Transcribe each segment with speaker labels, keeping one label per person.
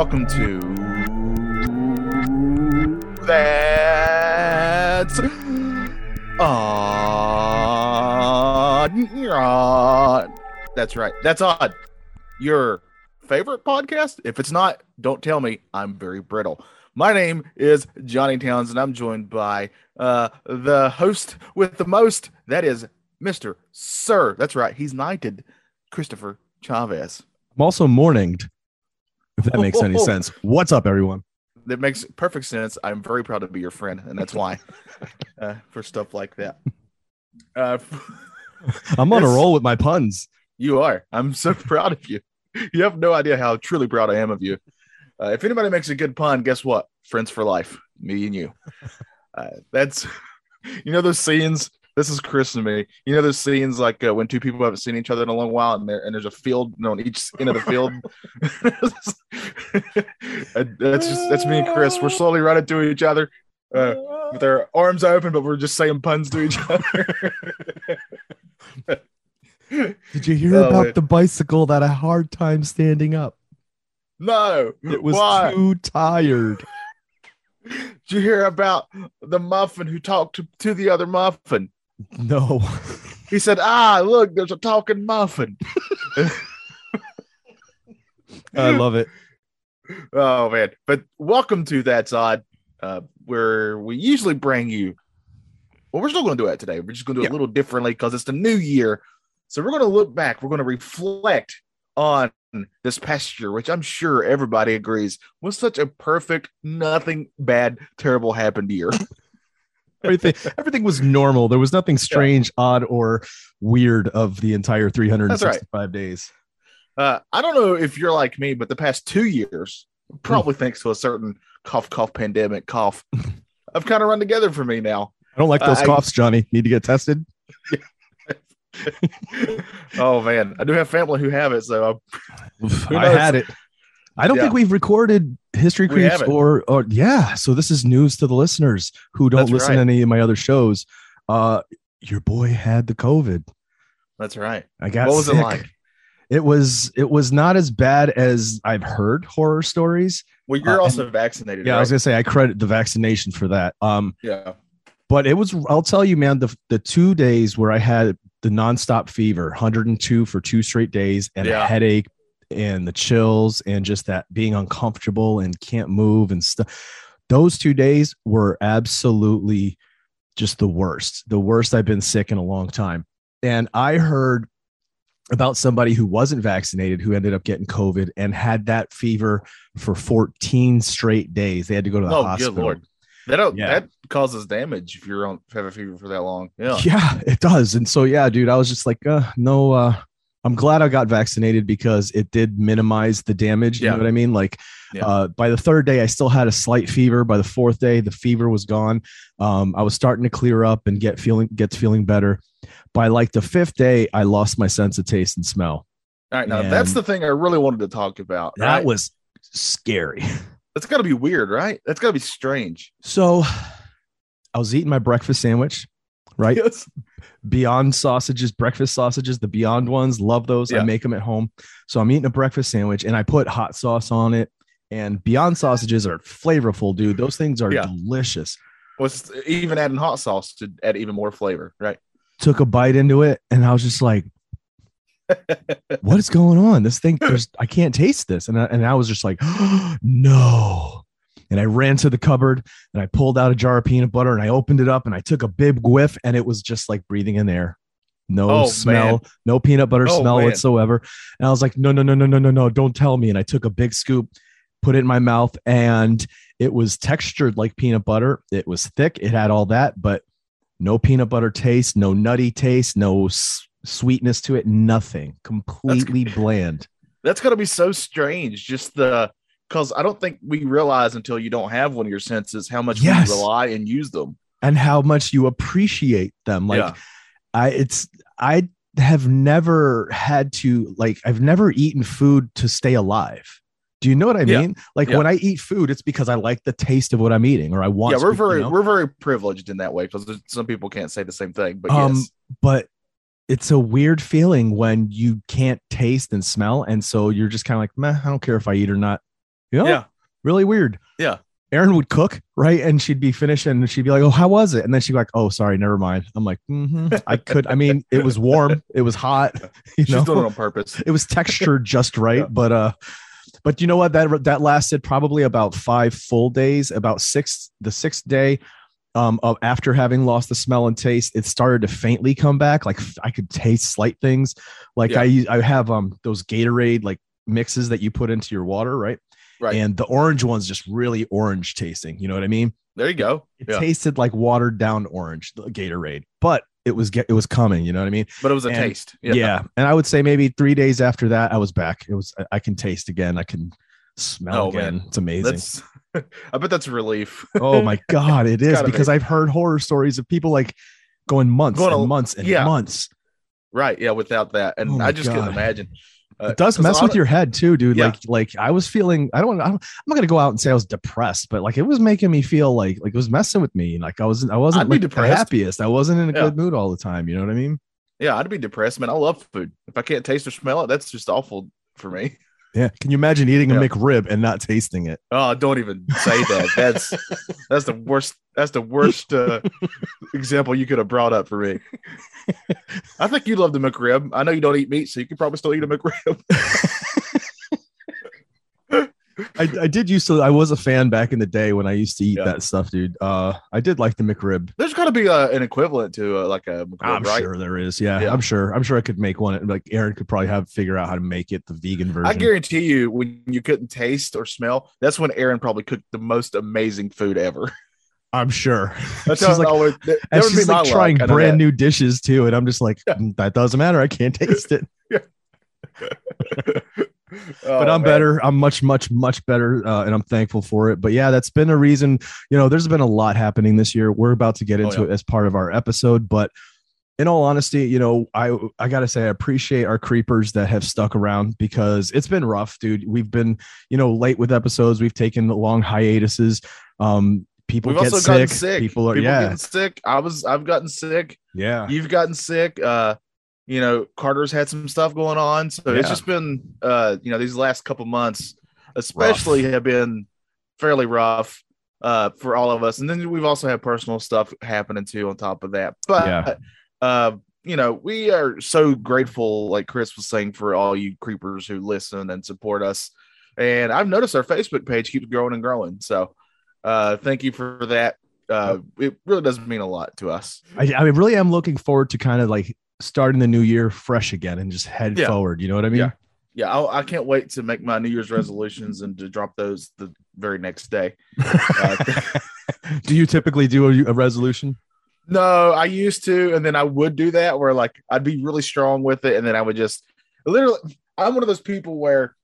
Speaker 1: Welcome to that's odd. That's right. That's odd. Your favorite podcast? If it's not, don't tell me. I'm very brittle. My name is Johnny Towns, and I'm joined by uh, the host with the most. That is Mister Sir. That's right. He's knighted, Christopher Chavez.
Speaker 2: I'm also morninged, if that makes any sense. What's up, everyone?
Speaker 1: that makes perfect sense. I'm very proud to be your friend, and that's why uh, for stuff like that. Uh,
Speaker 2: I'm on a roll with my puns.
Speaker 1: you are. I'm so proud of you. You have no idea how truly proud I am of you. Uh, if anybody makes a good pun, guess what? Friends for life, me and you. Uh, that's you know those scenes. This is Chris and me. You know those scenes like uh, when two people haven't seen each other in a long while, and there and there's a field you know, on each end of the field. That's just that's me and Chris. We're slowly running to each other uh, with our arms open, but we're just saying puns to each other.
Speaker 2: Did you hear
Speaker 1: Oh,
Speaker 2: about
Speaker 1: man.
Speaker 2: the bicycle that had a hard time standing up?
Speaker 1: no,
Speaker 2: It was
Speaker 1: Why?
Speaker 2: too tired.
Speaker 1: Did you hear about the muffin who talked to, to the other muffin?
Speaker 2: No.
Speaker 1: He said, "Ah, look, there's a talking muffin."
Speaker 2: I love it.
Speaker 1: oh man! But welcome to That's Odd, uh, where we usually bring you. Well, we're still going to do it today. We're just going to do it a little differently because it's the new year. So we're going to look back. We're going to reflect on this past year, which I'm sure everybody agrees was such a perfect, nothing bad, terrible happened year.
Speaker 2: Everything everything was normal. There was nothing strange, odd, or weird of the entire 365 days.
Speaker 1: Uh, I don't know if you're like me, but the past two years, probably thanks to a certain cough, cough, pandemic cough, I've kind of run together for me now.
Speaker 2: I don't like those
Speaker 1: I-
Speaker 2: coughs, Johnny. Need to get tested.
Speaker 1: oh man, I do have family who have it, so
Speaker 2: I
Speaker 1: knows?
Speaker 2: had it. I don't
Speaker 1: Yeah.
Speaker 2: think we've recorded history creeps or or yeah. So this is news to the listeners who don't
Speaker 1: That's
Speaker 2: listen
Speaker 1: right.
Speaker 2: to any of my other shows. Uh, your boy had the COVID.
Speaker 1: that's right.
Speaker 2: I got
Speaker 1: what was
Speaker 2: sick.
Speaker 1: it like?
Speaker 2: It was it was not as bad as I've heard horror stories.
Speaker 1: Well, you're
Speaker 2: Uh,
Speaker 1: also vaccinated.
Speaker 2: Yeah, I was gonna say I credit the vaccination for that. Um,
Speaker 1: yeah.
Speaker 2: but it was I'll tell you, man, the the two days where I had the nonstop fever, 102 for two straight days, and
Speaker 1: Yeah.
Speaker 2: a headache and the chills and just that being uncomfortable and can't move and stuff. Those two days were absolutely just the worst, the worst I've been sick in a long time. And I heard about somebody who wasn't vaccinated who ended up getting COVID and had that fever for 14 straight days. They had to go to the
Speaker 1: Oh,
Speaker 2: hospital.
Speaker 1: good lord. That
Speaker 2: Yeah.
Speaker 1: that causes damage if you're on have a fever for that long. Yeah.
Speaker 2: Yeah, it does. And so, yeah, dude, I was just like, uh, no, uh, I'm glad I got vaccinated because it did minimize the damage. You
Speaker 1: Yeah.
Speaker 2: know what I mean? Like,
Speaker 1: Yeah.
Speaker 2: uh, by the third day, I still had a slight fever. By the fourth day, the fever was gone. Um, I was starting to clear up and get feeling, gets feeling better. By like the fifth day, I lost my sense of taste and smell.
Speaker 1: All right. Now that's the thing I really wanted to talk about.
Speaker 2: That
Speaker 1: right?
Speaker 2: was scary.
Speaker 1: that's got to be weird, right? That's got to be strange.
Speaker 2: So, I was eating my breakfast sandwich, right?
Speaker 1: Yes.
Speaker 2: Beyond sausages, breakfast sausages, the Beyond ones, love those. I make them at home. So I'm eating a breakfast sandwich and I put hot sauce on it. And Beyond sausages are flavorful, dude. Those things are
Speaker 1: Yeah.
Speaker 2: delicious.
Speaker 1: Was even adding hot sauce to add even more flavor, right?
Speaker 2: Took a bite into it and I was just like, what is going on? This thing, there's, I can't taste this. And I, and I was just like, no. And I ran to the cupboard and I pulled out a jar of peanut butter and I opened it up and I took a big whiff and it was just like breathing in air. No
Speaker 1: Oh,
Speaker 2: smell,
Speaker 1: man.
Speaker 2: no peanut butter
Speaker 1: Oh,
Speaker 2: smell
Speaker 1: man.
Speaker 2: whatsoever. And I was like, no, no, no, no, no, no, no, don't tell me. And I took a big scoop, put it in my mouth, and it was textured like peanut butter. It was thick, it had all that, but no peanut butter taste, no nutty taste, no s- sweetness to it, nothing. Completely bland.
Speaker 1: That's gotta be so strange. Just the because I don't think we realize until you don't have one of your senses how much
Speaker 2: Yes.
Speaker 1: we rely and use them.
Speaker 2: and how much you appreciate them. Like
Speaker 1: Yeah.
Speaker 2: I it's I have never had to like I've never eaten food to stay alive. Do you know what I
Speaker 1: Yeah.
Speaker 2: mean? Like
Speaker 1: Yeah.
Speaker 2: when I eat food, it's because I like the taste of what I'm eating or I want
Speaker 1: yeah, we're very
Speaker 2: you know?
Speaker 1: we're very privileged in that way because some people can't say the same thing. But
Speaker 2: Um,
Speaker 1: yes,
Speaker 2: but it's a weird feeling when you can't taste and smell. And so you're just kind of like, meh, I don't care if I eat or not. Know?
Speaker 1: yeah,
Speaker 2: Really weird.
Speaker 1: Yeah.
Speaker 2: Erin would cook, right? And she'd be finished and she'd be like, Oh, how was it? And then she'd be like, Oh, sorry, never mind. I'm like, mm-hmm. I could, I mean, it was warm, it was hot, you
Speaker 1: she's
Speaker 2: know,
Speaker 1: doing it on purpose.
Speaker 2: it was textured just right.
Speaker 1: Yeah.
Speaker 2: But uh, but you know what? That that lasted probably about five full days. About six, the sixth day, um, of after having lost the smell and taste, it started to faintly come back. Like I could taste slight things. Like
Speaker 1: Yeah.
Speaker 2: I I have um those Gatorade like mixes that you put into your water, right?
Speaker 1: Right.
Speaker 2: And the orange one's just really orange tasting. You know what I mean?
Speaker 1: there you go.
Speaker 2: It
Speaker 1: Yeah.
Speaker 2: tasted like watered down orange the Gatorade, but it was it was coming. You know what I mean?
Speaker 1: But it was a
Speaker 2: And-
Speaker 1: taste.
Speaker 2: Yeah. yeah. And I would say maybe three days after that, I was back. It was I- can taste again. I can smell
Speaker 1: Oh,
Speaker 2: again.
Speaker 1: man.
Speaker 2: It's amazing.
Speaker 1: That's. I bet that's a relief.
Speaker 2: oh my god, it is
Speaker 1: gotta be.
Speaker 2: because I've heard horror stories of people like going months
Speaker 1: Going
Speaker 2: and months and
Speaker 1: yeah.
Speaker 2: months.
Speaker 1: right. Yeah. Without that, and
Speaker 2: Oh
Speaker 1: I just couldn't imagine. Uh,
Speaker 2: It does mess with your head too, dude.
Speaker 1: Yeah.
Speaker 2: Like, like I was feeling. I don't. I don't. I'm not gonna go out and say I was depressed, but like it was making me feel like like it was messing with me. Like I wasn't. I wasn't like, the happiest. I wasn't in a
Speaker 1: Yeah.
Speaker 2: good mood all the time. You know what I mean?
Speaker 1: Yeah, I'd be depressed, man. I love food. If I can't taste or smell it, that's just awful for me.
Speaker 2: Yeah. Can you imagine eating a
Speaker 1: Yeah.
Speaker 2: McRib and not tasting it?
Speaker 1: Oh, don't even say that. That's that's the worst. That's the worst uh, example you could have brought up for me. I think you love the McRib. I know you don't eat meat, so you could probably still eat a McRib.
Speaker 2: I, I did used to. I was a fan back in the day when I used to eat
Speaker 1: Yeah.
Speaker 2: that stuff, dude. Uh, I did like the McRib.
Speaker 1: There's got to be uh an equivalent to uh, like a McRib,
Speaker 2: I'm
Speaker 1: right?
Speaker 2: sure there is. Yeah,
Speaker 1: Yeah.
Speaker 2: I'm sure. I'm sure I could make one. Like Erin could probably have figure out how to make it the vegan version.
Speaker 1: I guarantee you, when you couldn't taste or smell, that's when Erin probably cooked the most amazing food ever.
Speaker 2: I'm sure.
Speaker 1: That's
Speaker 2: She's like-
Speaker 1: always. That,
Speaker 2: and she's like trying brand new dishes too, and I'm just like,
Speaker 1: Yeah.
Speaker 2: "Mm, that doesn't matter. I can't taste it.
Speaker 1: Oh,
Speaker 2: but I'm
Speaker 1: man.
Speaker 2: better. I'm much, much, much better, uh, and I'm thankful for it. But yeah, that's been a reason. You know, there's been a lot happening this year. We're about to get
Speaker 1: Oh,
Speaker 2: into
Speaker 1: yeah.
Speaker 2: it as part of our episode, but. In all honesty, you know, I I gotta say I appreciate our creepers that have stuck around because it's been rough, dude. We've been, you know, late with episodes. We've taken long hiatuses. Um, people
Speaker 1: We've
Speaker 2: get
Speaker 1: also
Speaker 2: sick.
Speaker 1: gotten sick.
Speaker 2: People are
Speaker 1: People
Speaker 2: yeah,
Speaker 1: getting sick. I was. I've gotten sick.
Speaker 2: yeah.
Speaker 1: You've gotten sick. Uh, you know, Carter's had some stuff going on, so it's just been. Uh, you know, these last couple months, especially, have been fairly rough. Uh, for all of us, and then we've also had personal stuff happening too on top of that. But
Speaker 2: Yeah.
Speaker 1: uh, you know, we are so grateful, like Chris was saying, for all you creepers who listen and support us. And I've noticed our Facebook page keeps growing and growing. So uh thank you for that. Uh it really doesn't mean a lot to us.
Speaker 2: I, I really am looking forward to kind of like starting the new year fresh again and just head
Speaker 1: Yeah.
Speaker 2: forward. You know what I mean?
Speaker 1: Yeah. Yeah, I'll, I can't wait to make my New Year's resolutions and to drop those the very next day. Uh,
Speaker 2: do you typically do a, a resolution?
Speaker 1: No, I used to, and then I would do that where like I'd be really strong with it, and then I would just literally. I'm one of those people where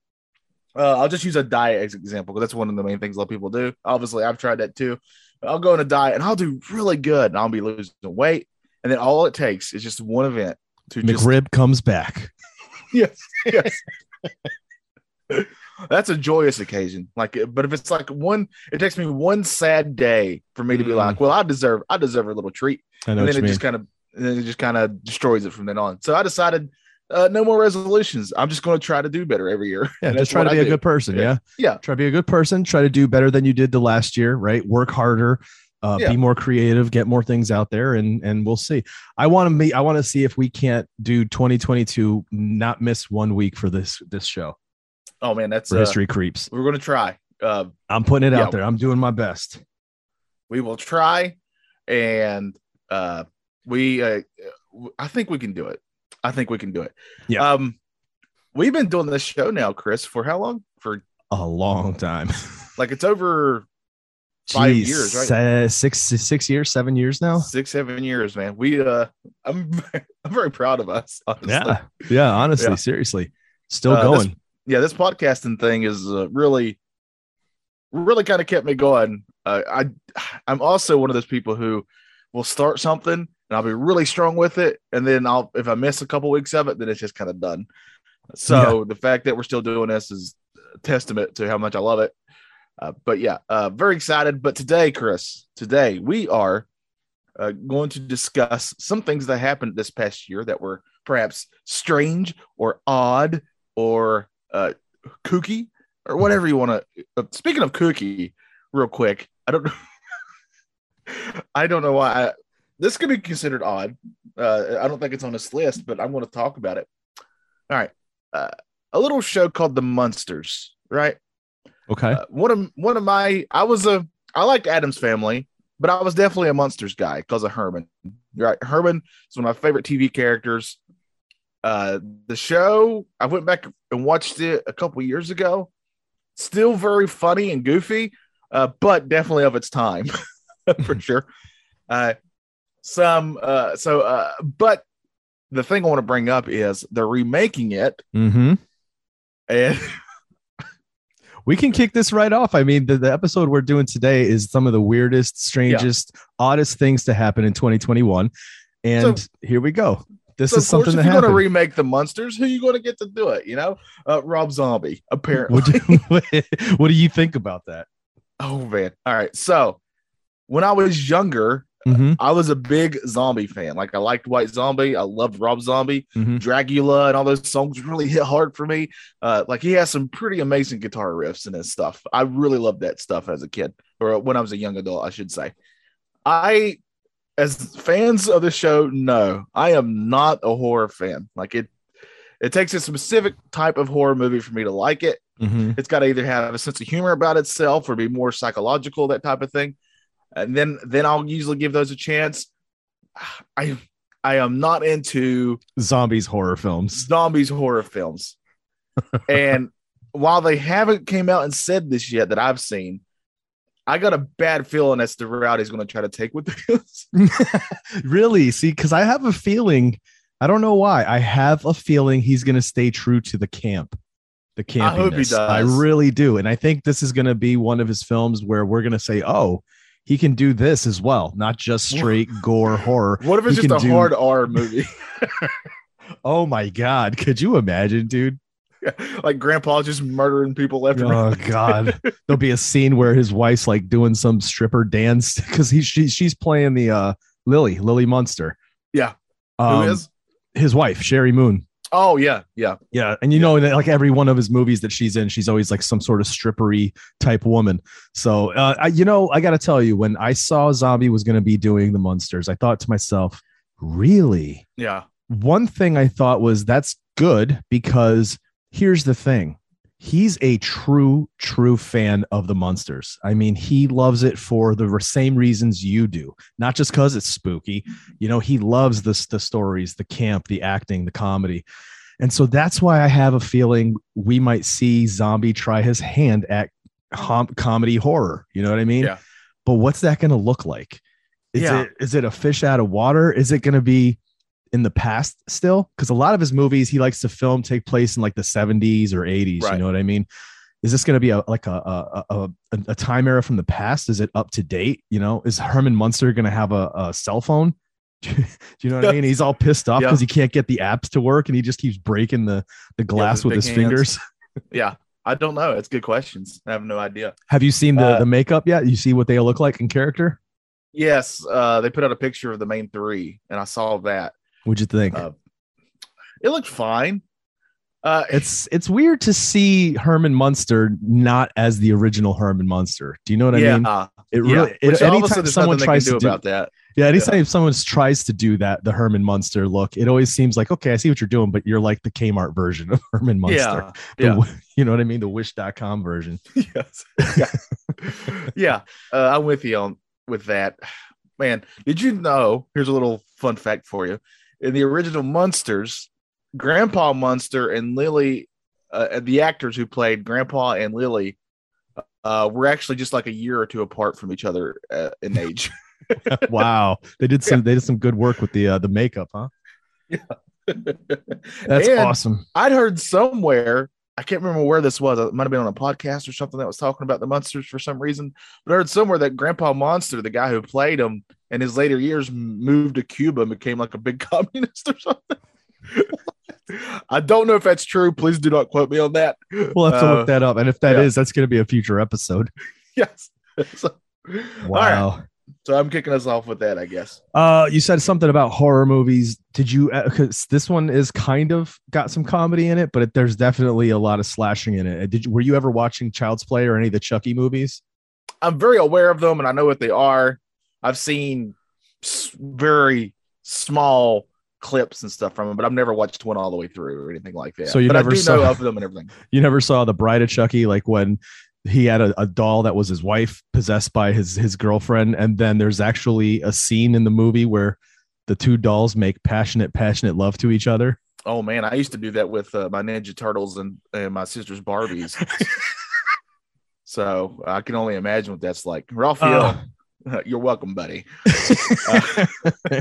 Speaker 1: uh, I'll just use a diet as an example because that's one of the main things a lot of people do. Obviously, I've tried that too. I'll go on a diet and I'll do really good, and I'll be losing weight, and then all it takes is just one event to just
Speaker 2: comes back.
Speaker 1: yes, yes. That's a joyous occasion. Like, but if it's like one, it takes me one sad day for me to be
Speaker 2: Mm.
Speaker 1: like, well, I deserve, I deserve a little treat
Speaker 2: I know
Speaker 1: and then it
Speaker 2: mean.
Speaker 1: just kind of then it just kind of destroys it from then on. So I decided uh, no more resolutions. I'm just going to try to do better every year.
Speaker 2: yeah,
Speaker 1: And
Speaker 2: just try to be
Speaker 1: I
Speaker 2: a
Speaker 1: do.
Speaker 2: good person.
Speaker 1: Yeah.
Speaker 2: Yeah. Try to be a good person. Try to do better than you did the last year, right? Work harder. Uh,
Speaker 1: Yeah.
Speaker 2: Be more creative, get more things out there, and and we'll see. I want to meet. I want to see if we can't do 2022, not miss one week for this this show
Speaker 1: Oh man, that's uh,
Speaker 2: History Creeps.
Speaker 1: we're going to try. Uh,
Speaker 2: I'm putting it
Speaker 1: yeah.
Speaker 2: out there. I'm doing my best.
Speaker 1: we will try, and uh, we uh, I think we can do it. I think we can do it.
Speaker 2: Yeah.
Speaker 1: Um, we've been doing this show now, Chris, for how long? For
Speaker 2: A long time.
Speaker 1: like it's over Five
Speaker 2: Jeez,
Speaker 1: years, right?
Speaker 2: se- six six years, seven years now.
Speaker 1: six, seven years, man. We uh, I'm I'm very proud of us. Honestly.
Speaker 2: Yeah, yeah. Honestly,
Speaker 1: Yeah.
Speaker 2: seriously, still
Speaker 1: Uh, this-
Speaker 2: going.
Speaker 1: yeah, this podcasting thing is uh, really, really kind of kept me going. Uh, I, I'm also one of those people who will start something and I'll be really strong with it, and then I'll if I miss a couple weeks of it, then it's just kind of done. So the fact that we're still doing this is a testament to how much I love it. Uh, but yeah, uh, very excited. But today, Chris, today we are uh, going to discuss some things that happened this past year that were perhaps strange or odd or uh, kooky or whatever you want to. Uh, speaking of kooky, real quick, I don't know. I don't know why I, this could be considered odd. Uh, I don't think it's on this list, but I'm going to talk about it. All right, uh, a little show called The Munsters, right?
Speaker 2: Okay.
Speaker 1: Uh, one of one of my I was a I liked Addams Family, but I was definitely a Munsters guy because of Herman. Right, Herman is one of my favorite TV characters. Uh, the show I went back and watched it a couple years ago. Still very funny and goofy, uh, but definitely of its time for sure. Uh, some uh, so uh, but the thing I want to bring up is they're remaking it,
Speaker 2: mm-hmm.
Speaker 1: and
Speaker 2: we can kick this right off. I mean, the, the episode we're doing today is some of the weirdest, strangest, oddest things to happen in 2021. And
Speaker 1: So-
Speaker 2: here we go. This
Speaker 1: so
Speaker 2: is
Speaker 1: of course,
Speaker 2: something
Speaker 1: if you're going to remake the Munsters, who you going to get to do it? You know, uh, Rob Zombie. Apparently,
Speaker 2: what, do, what do you think about that?
Speaker 1: oh man. All right. So when I was younger,
Speaker 2: Mhm,
Speaker 1: I was a big zombie fan. Like I liked White Zombie. I loved Rob Zombie,
Speaker 2: mhm.
Speaker 1: Dragula, and all those songs really hit hard for me. Uh, like he has some pretty amazing guitar riffs and his stuff. I really loved that stuff as a kid, or when I was a young adult, I should say. I, as fans of the show, know I am not a horror fan. Like it, it takes a specific type of horror movie for me to like it.
Speaker 2: Mhm.
Speaker 1: It's got to either have a sense of humor about itself or be more psychological, that type of thing. And then then I'll usually give those a chance. I I am not into
Speaker 2: Zombies horror films.
Speaker 1: zombies horror films. and while they haven't came out and said this yet that I've seen, I got a bad feeling that's the route he's going to try to take with this.
Speaker 2: really? See, because I have a feeling, I don't know why, I have a feeling he's going to stay true to the camp. The campiness.
Speaker 1: I hope he does.
Speaker 2: I really do. And I think this is going to be one of his films where we're going to say, oh, he can do this as well, not just straight gore horror.
Speaker 1: What if it's
Speaker 2: He
Speaker 1: just a
Speaker 2: do-
Speaker 1: hard R movie?
Speaker 2: Oh my God. Could you imagine, dude?
Speaker 1: like grandpa just murdering people left and right.
Speaker 2: Oh God. There'll be a scene where his wife's like doing some stripper dance because he's she, she's playing the uh Lily, Lily Munster.
Speaker 1: Yeah.
Speaker 2: Um,
Speaker 1: Who is?
Speaker 2: his wife, Sheri Moon.
Speaker 1: Oh yeah, yeah.
Speaker 2: Yeah, and you know that like every one of his movies that she's in, she's always like some sort of strippery type woman. So, uh, I, you know, I got to tell you, when I saw Zombie was going to be doing the Munsters, I thought to myself, really?
Speaker 1: Yeah.
Speaker 2: One thing I thought was that's good because here's the thing. He's a true, true fan of the Munsters. I mean, he loves it for the same reasons you do, not just because it's spooky. You know, he loves the, the stories, the camp, the acting, the comedy. And so that's why I have a feeling we might see Zombie try his hand at hom- comedy horror. You know what I mean?
Speaker 1: Yeah.
Speaker 2: But what's that going to look like? Is
Speaker 1: Yeah.
Speaker 2: it is it a fish out of water? Is it going to be in the past still? Because a lot of his movies he likes to film take place in like the 70s or 80s. You know what I mean? Is this going to be a like a a, a a time era from the past? Is it up to date? You know, is Herman Munster going to have a, a cell phone? Do you know what I mean? He's all pissed off
Speaker 1: Yeah.
Speaker 2: because he can't get the apps to work, and he just keeps breaking the the glass
Speaker 1: with
Speaker 2: with
Speaker 1: his
Speaker 2: his
Speaker 1: hands.
Speaker 2: fingers.
Speaker 1: Yeah. I don't know. It's good questions. I have no idea.
Speaker 2: Have you seen the
Speaker 1: Uh,
Speaker 2: the makeup yet? You see what they look like in character?
Speaker 1: Yes, uh, they put out a picture of the main three, and I saw that.
Speaker 2: What'd you think?
Speaker 1: Uh, it looked fine. Uh,
Speaker 2: it's it's weird to see Herman Munster not as the original Herman Munster. Do you know what I
Speaker 1: yeah,
Speaker 2: mean?
Speaker 1: uh,
Speaker 2: It
Speaker 1: yeah.
Speaker 2: really it,
Speaker 1: of a
Speaker 2: anytime someone tries to
Speaker 1: do about that.
Speaker 2: yeah, anytime someone tries to do that, the Herman Munster look, it always seems like okay, I see what you're doing, but you're like the Kmart version of Herman Munster.
Speaker 1: Yeah,
Speaker 2: The
Speaker 1: yeah.
Speaker 2: you know what I mean? The Wish.com version.
Speaker 1: yes, yeah, yeah. Uh, I'm with you on with that. Man, did you know? Here's a little fun fact for you. In the original Munsters, Grandpa Munster and Lily, uh, the actors who played Grandpa and Lily, uh, were actually just like a year or two apart from each other uh, in age.
Speaker 2: wow, they did some they did some good work with the uh, the makeup, huh? That's
Speaker 1: And
Speaker 2: awesome.
Speaker 1: I'd heard somewhere I can't remember where this was. It might have been on a podcast or something that was talking about the Munsters for some reason. But I heard somewhere that Grandpa Munster, the guy who played him in his later years, moved to Cuba and became like a big communist or something. I don't know if that's true. Please do not quote me on that.
Speaker 2: We'll have to
Speaker 1: Uh,
Speaker 2: look that up. And if that is,
Speaker 1: yeah.
Speaker 2: that's going to be a future episode.
Speaker 1: Yes. So,
Speaker 2: Wow.
Speaker 1: right. So I'm kicking us off with that, I guess.
Speaker 2: Uh, you said something about horror movies. Did you? Because this one is kind of got some comedy in it, but it, there's definitely a lot of slashing in it. Did you? Were you ever watching Child's Play or any of the Chucky movies?
Speaker 1: I'm very aware of them and I know what they are. I've seen very small clips and stuff from them, but I've never watched one all the way through or anything like that.
Speaker 2: So you
Speaker 1: but
Speaker 2: never saw-
Speaker 1: of them and everything.
Speaker 2: You never saw the Bride of Chucky, like when he had a, a doll that was his wife possessed by his his girlfriend, and then there's actually a scene in the movie where the two dolls make passionate, passionate love to each other.
Speaker 1: Oh man, I used to do that with uh, my Ninja Turtles and, and my sister's Barbies. so I can only imagine what that's like. Raphael, you're welcome, buddy.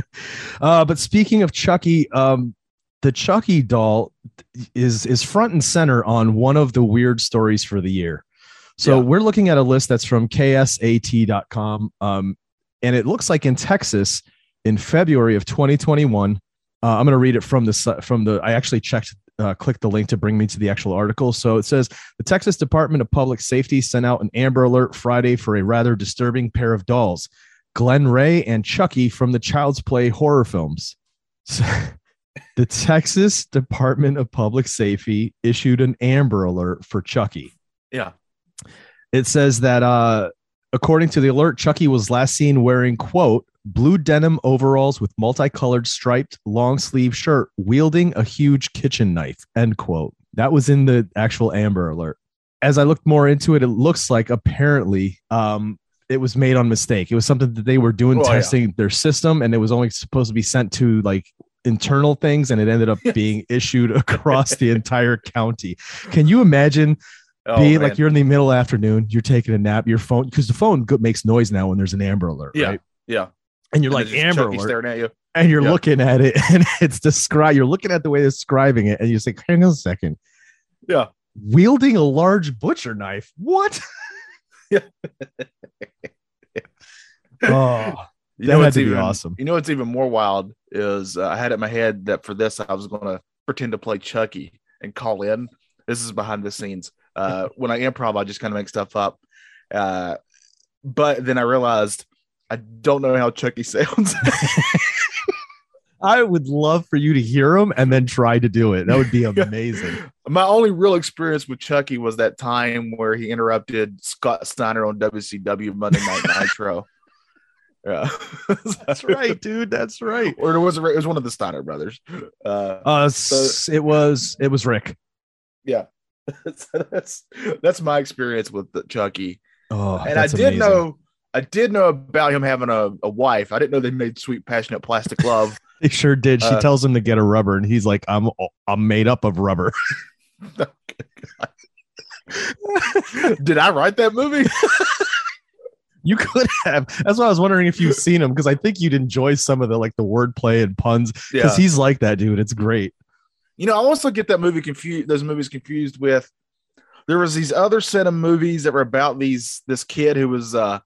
Speaker 2: uh, but speaking of Chucky, um, the Chucky doll is is front and center on one of the weird stories for the year. So
Speaker 1: Yeah.
Speaker 2: we're looking at a list that's from ksat.com, um, and it looks like in Texas in February of 2021. Uh, I'm going to read it from the from the. I actually checked, uh, clicked the link to bring me to the actual article. So it says the Texas Department of Public Safety sent out an Amber Alert Friday for a rather disturbing pair of dolls. Glenn Ray and Chucky from the Child's Play horror films. So, the Texas Department of Public Safety issued an Amber Alert for Chucky.
Speaker 1: Yeah.
Speaker 2: It says that uh, according to the alert, Chucky was last seen wearing quote blue denim overalls with multicolored striped long sleeve shirt, wielding a huge kitchen knife. End quote. That was in the actual Amber Alert. As I looked more into it, it looks like apparently um, it was made on mistake. It was something that they were doing
Speaker 1: Oh, yeah.
Speaker 2: testing their system, and it was only supposed to be sent to like internal things, and it ended up being issued across the entire county. Can you imagine
Speaker 1: Oh,
Speaker 2: being
Speaker 1: man.
Speaker 2: like you're in the middle afternoon, you're taking a nap, your phone because the phone makes noise now when there's an Amber Alert,
Speaker 1: Yeah.
Speaker 2: right?
Speaker 1: yeah.
Speaker 2: And you're
Speaker 1: And
Speaker 2: like Amber Alert,
Speaker 1: staring at you.
Speaker 2: and you're
Speaker 1: Yeah.
Speaker 2: looking at it, and it's described. You're looking at the way they're describing it, and you're like, hang on a second,
Speaker 1: Yeah.
Speaker 2: wielding a large butcher knife. What?
Speaker 1: Yeah.
Speaker 2: oh,
Speaker 1: You
Speaker 2: That
Speaker 1: know what's
Speaker 2: be
Speaker 1: even
Speaker 2: awesome.
Speaker 1: You know what's even more wild is uh, I had it in my head that for this I was going to pretend to play Chucky and call in. This is behind the scenes. Uh, when I improv, I just kind of make stuff up. Uh, but then I realized I don't know how Chucky sounds.
Speaker 2: I would love for you to hear him and then try to do it. That would be amazing.
Speaker 1: my only real experience with Chucky was that time where he interrupted Scott Steiner on WCW Monday Night Nitro. Yeah,
Speaker 2: That's right, dude. That's right.
Speaker 1: Or it was it was one of the Steiner brothers. Uh,
Speaker 2: Uh, s- it was it was Rick.
Speaker 1: yeah, so that's that's my experience with the Chucky.
Speaker 2: Oh,
Speaker 1: and I did
Speaker 2: amazing.
Speaker 1: know I did know about him having a, a wife. I didn't know they made sweet passionate plastic love.
Speaker 2: They sure did. She
Speaker 1: Uh,
Speaker 2: tells him to get a rubber, and he's like, "I'm I'm made up of rubber."
Speaker 1: did I write that movie?
Speaker 2: you could have. That's why I was wondering if you've seen him because I think you'd enjoy some of the like the wordplay and puns
Speaker 1: Yeah.
Speaker 2: because he's like that dude. It's great.
Speaker 1: You know, I also get that movie confused. Those movies confused with. There was these other set of movies that were about these this kid who was uh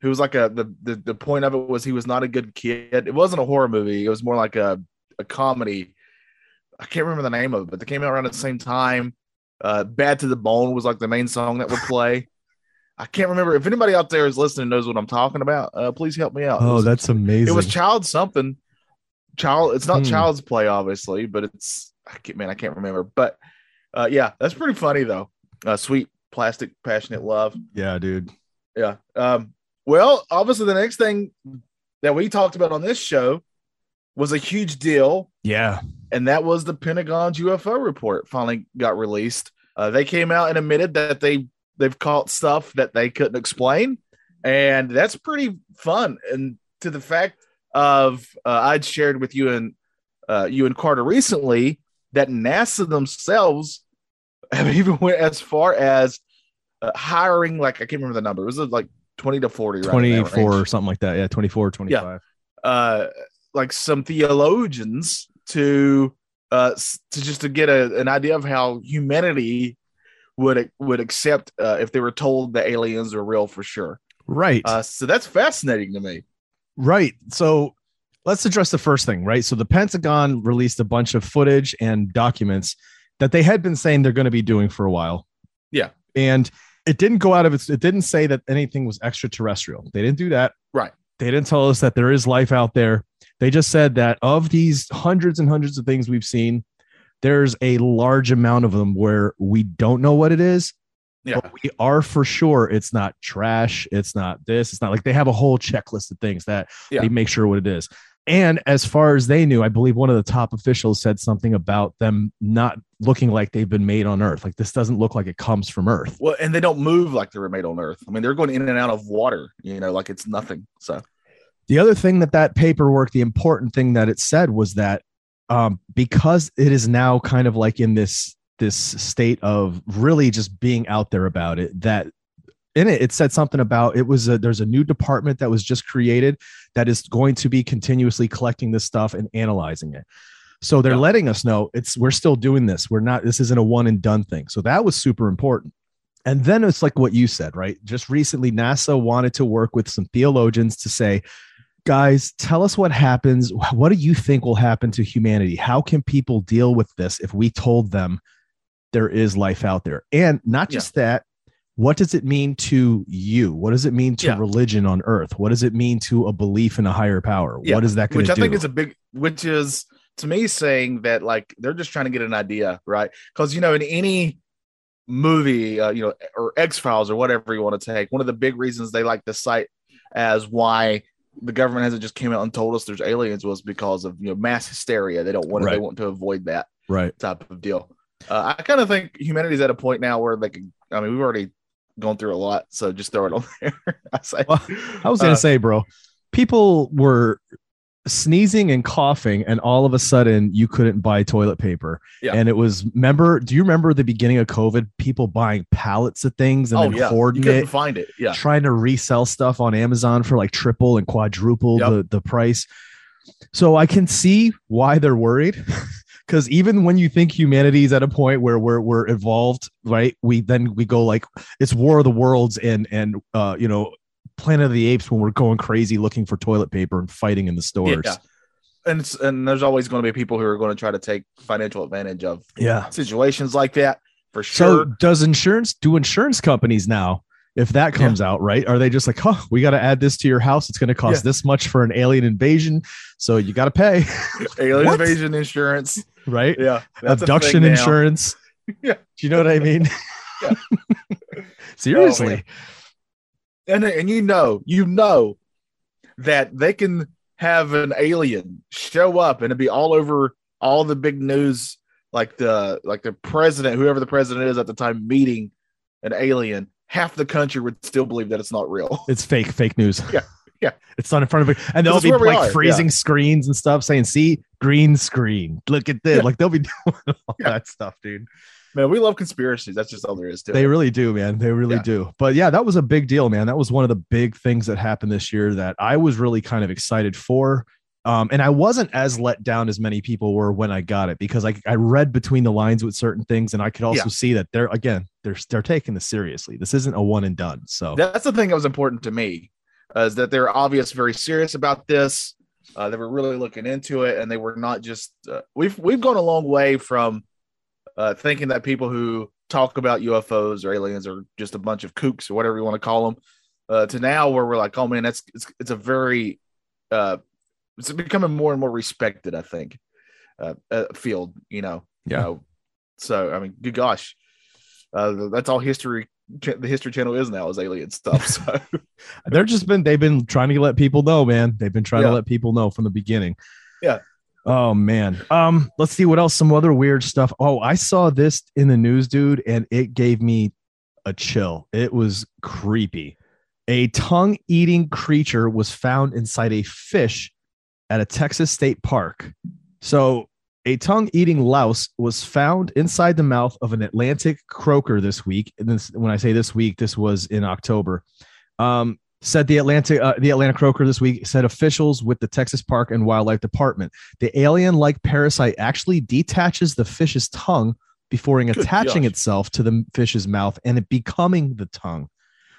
Speaker 1: who was like a the the, the point of it was he was not a good kid. It wasn't a horror movie. It was more like a a comedy. I can't remember the name of it, but they came out around at the same time. Uh, Bad to the Bone was like the main song that would play. I can't remember if anybody out there is listening knows what I'm talking about. Uh, please help me out.
Speaker 2: Oh,
Speaker 1: was-
Speaker 2: that's amazing.
Speaker 1: it was child something. Child, it's not
Speaker 2: Hmm.
Speaker 1: child's play, obviously, but it's I can't man, I can't remember. But uh, yeah, that's pretty funny though. Uh, sweet plastic, passionate love.
Speaker 2: yeah, dude.
Speaker 1: Yeah. Um, well, obviously, the next thing that we talked about on this show was a huge deal,
Speaker 2: Yeah,
Speaker 1: and that was the Pentagon's UFO report finally got released. Uh, they came out and admitted that they they've caught stuff that they couldn't explain, and that's pretty fun. And to the fact of uh, I'd shared with you and uh, you and Carter recently that NASA themselves have even went as far as uh, hiring like I can't remember the number. It was uh, like twenty to forty, right
Speaker 2: 24 or something like that. Yeah, 24, 25.
Speaker 1: uh, like some theologians to uh to just to get a, an idea of how humanity would would accept uh, if they were told the aliens are real for sure.
Speaker 2: Right.
Speaker 1: Uh, so that's fascinating to me.
Speaker 2: Right. So let's address the first thing, right? So the Pentagon released a bunch of footage and documents that they had been saying they're going to be doing for a while.
Speaker 1: Yeah.
Speaker 2: And it didn't go out of its, it didn't say that anything was extraterrestrial. They didn't do that.
Speaker 1: Right.
Speaker 2: They didn't tell us that there is life out there. They just said that of these hundreds and hundreds of things we've seen, there's a large amount of them where we don't know what it is.
Speaker 1: Yeah.
Speaker 2: But we are for sure it's not trash. It's not this. It's not like they have a whole checklist of things that
Speaker 1: Yeah.
Speaker 2: they make sure what it is. And as far as they knew, I believe one of the top officials said something about them not looking like they've been made on Earth. Like this doesn't look like it comes from Earth.
Speaker 1: Well, and they don't move like they were made on Earth. I mean, they're going in and out of water, you know, like it's nothing. So
Speaker 2: The other thing that that paperwork, the important thing that it said was that um, because it is now kind of like in this this state of really just being out there about it, that in it it said something about it was a, there's a new department that was just created that is going to be continuously collecting this stuff and analyzing it. So they're
Speaker 1: Yeah.
Speaker 2: letting us know it's we're still doing this. We're not this isn't a one and done thing. So that was super important. And then it's like what you said, right? Just recently, NASA wanted to work with some theologians to say, guys, tell us what happens. What do you think will happen to humanity? How can people deal with this if we told them there is life out there? And not just that, what does it mean to you? What does it mean to
Speaker 1: Yeah.
Speaker 2: religion on earth? What does it mean to a belief in a higher power?
Speaker 1: Yeah,
Speaker 2: What is that going to do?
Speaker 1: which I think is a big, which is to me saying that like they're just trying to get an idea, right? Because you know, in any movie, uh, you know, or X Files or whatever you want to take, one of the big reasons they like to cite as why the government hasn't just came out and told us there's aliens was because of you know mass hysteria. They don't want to, they want to avoid that
Speaker 2: right.
Speaker 1: type of deal. Uh, I kind of think humanity's at a point now where they can. I mean, we've already gone through a lot, so just throw it on there. I say.
Speaker 2: Well, I was going to
Speaker 1: Uh,
Speaker 2: say, bro, people were sneezing and coughing, and all of a sudden you couldn't buy toilet paper.
Speaker 1: Yeah.
Speaker 2: And it was, remember, do you remember the beginning of COVID? People buying pallets of things and
Speaker 1: oh
Speaker 2: then
Speaker 1: yeah,
Speaker 2: hoarding
Speaker 1: couldn't
Speaker 2: it,
Speaker 1: find it. Yeah,
Speaker 2: trying to resell stuff on Amazon for like triple and quadruple
Speaker 1: Yep.
Speaker 2: the, the price. So I can see why they're worried. Because even when you think humanity is at a point where we're we're evolved, right? We then we go like it's War of the Worlds and and uh you know Planet of the Apes when we're going crazy looking for toilet paper and fighting in the stores.
Speaker 1: Yeah. and it's, and there's always going to be people who are going to try to take financial advantage of
Speaker 2: Yeah.
Speaker 1: situations like that for sure.
Speaker 2: So does insurance do insurance companies now? If that comes out, right? Are they just like, oh, we got to add this to your house? It's going to cost
Speaker 1: Yeah.
Speaker 2: this much for an alien invasion, so you got to pay,
Speaker 1: Alien invasion insurance.
Speaker 2: Right?
Speaker 1: Yeah,
Speaker 2: Abduction insurance.
Speaker 1: Yeah.
Speaker 2: Do you know what I mean?
Speaker 1: Yeah.
Speaker 2: Seriously.
Speaker 1: Oh, man. and and you know, you know that they can have an alien show up and it'd be all over all the big news, like the like the president, whoever the president is at the time, meeting an alien. Half the country would still believe that it's not real.
Speaker 2: It's fake, fake news.
Speaker 1: Yeah, yeah.
Speaker 2: It's not in front of it. And they'll be like freezing screens and stuff saying, see, green screen. Look at this.
Speaker 1: Yeah.
Speaker 2: Like they'll be doing all
Speaker 1: Yeah.
Speaker 2: that stuff, dude.
Speaker 1: Man, we love conspiracies. That's just all there is to
Speaker 2: They
Speaker 1: it.
Speaker 2: really do, man. They really
Speaker 1: Yeah.
Speaker 2: do. But yeah, that was a big deal, man. That was one of the big things that happened this year that I was really kind of excited for. Um, and I wasn't as let down as many people were when I got it because I, I read between the lines with certain things and I could also
Speaker 1: Yeah.
Speaker 2: see that they're again they're they're taking this seriously. This isn't a one and done. So
Speaker 1: That's the thing that was important to me, uh, is that they're obvious very serious about this. Uh, they were really looking into it, and they were not just. Uh, we've we've gone a long way from uh, thinking that people who talk about UFOs or aliens are just a bunch of kooks or whatever you want to call them, uh, to now where we're like, oh man, that's it's, it's a very uh, it's becoming more and more respected. I think uh, uh, field, you know. you
Speaker 2: Yeah.
Speaker 1: know. so I mean, good gosh, uh, that's all history. The History Channel is now is alien stuff. So
Speaker 2: they're just been they've been trying to let people know, man. They've been trying
Speaker 1: Yeah.
Speaker 2: to let people know from the beginning.
Speaker 1: Yeah.
Speaker 2: Oh man. Um, let's see what else. Some other weird stuff. Oh, I saw this in the news, dude, and it gave me a chill. It was creepy. A tongue-eating creature was found inside a fish at a Texas state park. So a tongue-eating louse was found inside the mouth of an Atlantic croaker this week. And this, when I say this week, this was in October. Um, said the Atlantic, uh, the Atlanta croaker this week said officials with the Texas Park and Wildlife Department. The alien-like parasite actually detaches the fish's tongue before attaching
Speaker 1: gosh.
Speaker 2: itself to the fish's mouth and it becoming the tongue.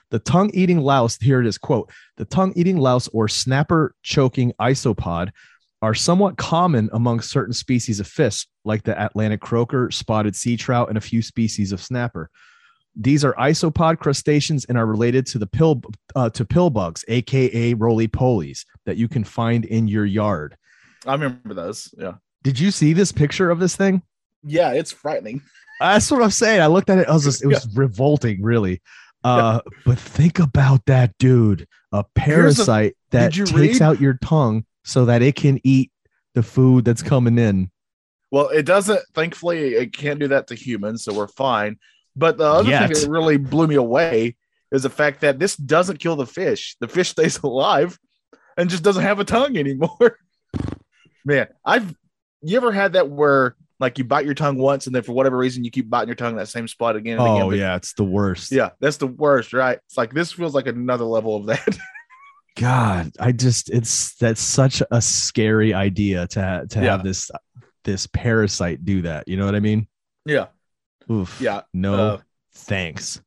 Speaker 2: The tongue eating louse, here it is quote, the tongue eating louse or snapper choking isopod are somewhat common among certain species of fish, like the Atlantic croaker, spotted sea trout, and a few species of snapper. These are isopod crustaceans and are related to the pill uh, to pill bugs, aka roly polies, that you can find in your yard.
Speaker 1: I remember those. Yeah.
Speaker 2: Did you see this picture of this thing?
Speaker 1: Yeah, it's frightening.
Speaker 2: That's what I'm saying. I looked at it. I was just, it was revolting, really. Uh, but think about that, dude. A
Speaker 1: Here's a-
Speaker 2: parasite that takes
Speaker 1: read-
Speaker 2: out your tongue so that it can eat the food that's coming in.
Speaker 1: Well, it doesn't. Thankfully, it can't do that to humans, so we're fine. But the other
Speaker 2: Yet.
Speaker 1: thing that really blew me away is the fact that this doesn't kill the fish. The fish stays alive and just doesn't have a tongue anymore. Man, I've you ever had that where like you bite your tongue once and then for whatever reason you keep biting your tongue in that same spot again and again?
Speaker 2: Oh yeah, it's the worst.
Speaker 1: yeah, that's the worst, right? It's like this feels like another level of that.
Speaker 2: God, I just it's that's such a scary idea to ha- to
Speaker 1: Yeah.
Speaker 2: have this this parasite do that. You know what I mean?
Speaker 1: yeah,
Speaker 2: Oof.
Speaker 1: yeah.
Speaker 2: No,
Speaker 1: Uh,
Speaker 2: thanks.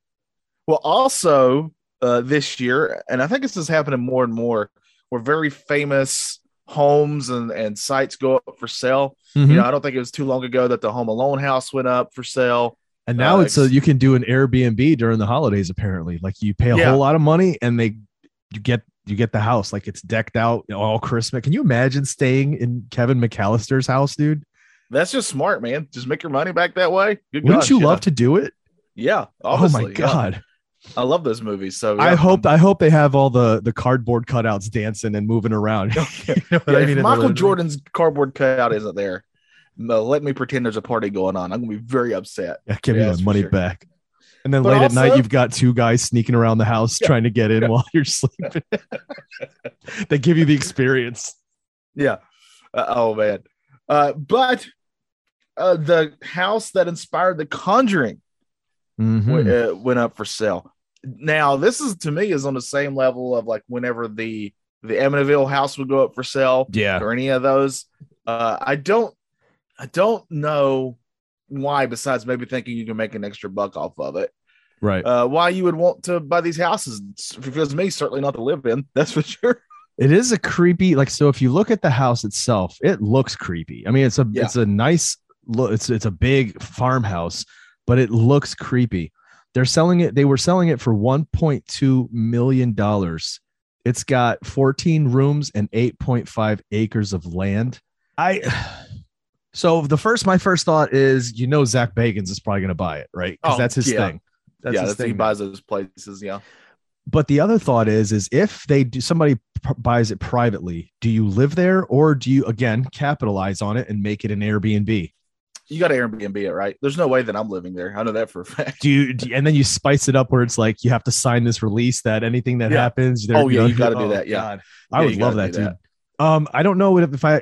Speaker 1: Well, also uh, this year, and I think this is happening more and more, where very famous homes and, and sites go up for sale.
Speaker 2: Mhm.
Speaker 1: You know, I don't think it was too long ago that the Home Alone house went up for sale.
Speaker 2: And now
Speaker 1: uh,
Speaker 2: it's so you can do an Airbnb during the holidays. Apparently, like you pay a
Speaker 1: Yeah.
Speaker 2: whole lot of money and they you get you get the house like it's decked out all Christmas. Can you imagine staying in Kevin McAllister's house, dude?
Speaker 1: That's just smart, man. Just make your money back that way. Good
Speaker 2: Wouldn't you
Speaker 1: yeah.
Speaker 2: love to do it?
Speaker 1: Yeah.
Speaker 2: Oh my
Speaker 1: yeah.
Speaker 2: god!
Speaker 1: I love those movies. So
Speaker 2: I hope I hope they have all the the cardboard cutouts dancing and moving around. you know
Speaker 1: Yeah,
Speaker 2: I mean?
Speaker 1: Michael? Jordan's cardboard cutout isn't there, no, let me pretend there's a party going on. I'm gonna be very upset.
Speaker 2: Yeah, give
Speaker 1: Yeah,
Speaker 2: me my money
Speaker 1: sure.
Speaker 2: back. And then
Speaker 1: But
Speaker 2: late at night, you've got two guys sneaking around the house
Speaker 1: Yeah.
Speaker 2: trying to get in
Speaker 1: Yeah.
Speaker 2: while you're sleeping. they give you the experience.
Speaker 1: Yeah. Uh, oh man. Uh, but uh, the house that inspired The Conjuring
Speaker 2: Mhm.
Speaker 1: w- uh, went up for sale. Now, this is to me is on the same level of like whenever the the Amityville house would go up for sale
Speaker 2: Yeah.
Speaker 1: or any of those. Uh, I don't, I don't know why. Besides maybe thinking you can make an extra buck off of it,
Speaker 2: Right.
Speaker 1: uh, why you would want to buy these houses? Was me, certainly not to live in. That's for sure.
Speaker 2: It is a creepy, like so. If you look at the house itself, it looks creepy. I mean, it's a
Speaker 1: Yeah.
Speaker 2: it's a nice look. It's it's a big farmhouse, but it looks creepy. They're selling it. They were selling it for 1.2 million dollars. It's got 14 rooms and 8.5 acres of land. I so the first my first thought is you know Zach Bagans is probably going to buy it, right? Because
Speaker 1: Oh,
Speaker 2: that's his
Speaker 1: yeah.
Speaker 2: thing. That's
Speaker 1: yeah,
Speaker 2: his
Speaker 1: that's
Speaker 2: thing.
Speaker 1: he buys those places. Yeah.
Speaker 2: but the other thought is is if they do somebody p- buys it privately do you live there or do you again capitalize on it and make it an airbnb
Speaker 1: You got to Airbnb it, right? There's no way that I'm living there. I know that for a fact.
Speaker 2: do you do- and then you spice it up where it's like you have to sign this release that anything that
Speaker 1: Yeah.
Speaker 2: happens
Speaker 1: Oh, yeah,
Speaker 2: know,
Speaker 1: you gotta do
Speaker 2: oh,
Speaker 1: that, yeah.
Speaker 2: God. i
Speaker 1: Yeah,
Speaker 2: would love that
Speaker 1: do
Speaker 2: dude um i don't know what if i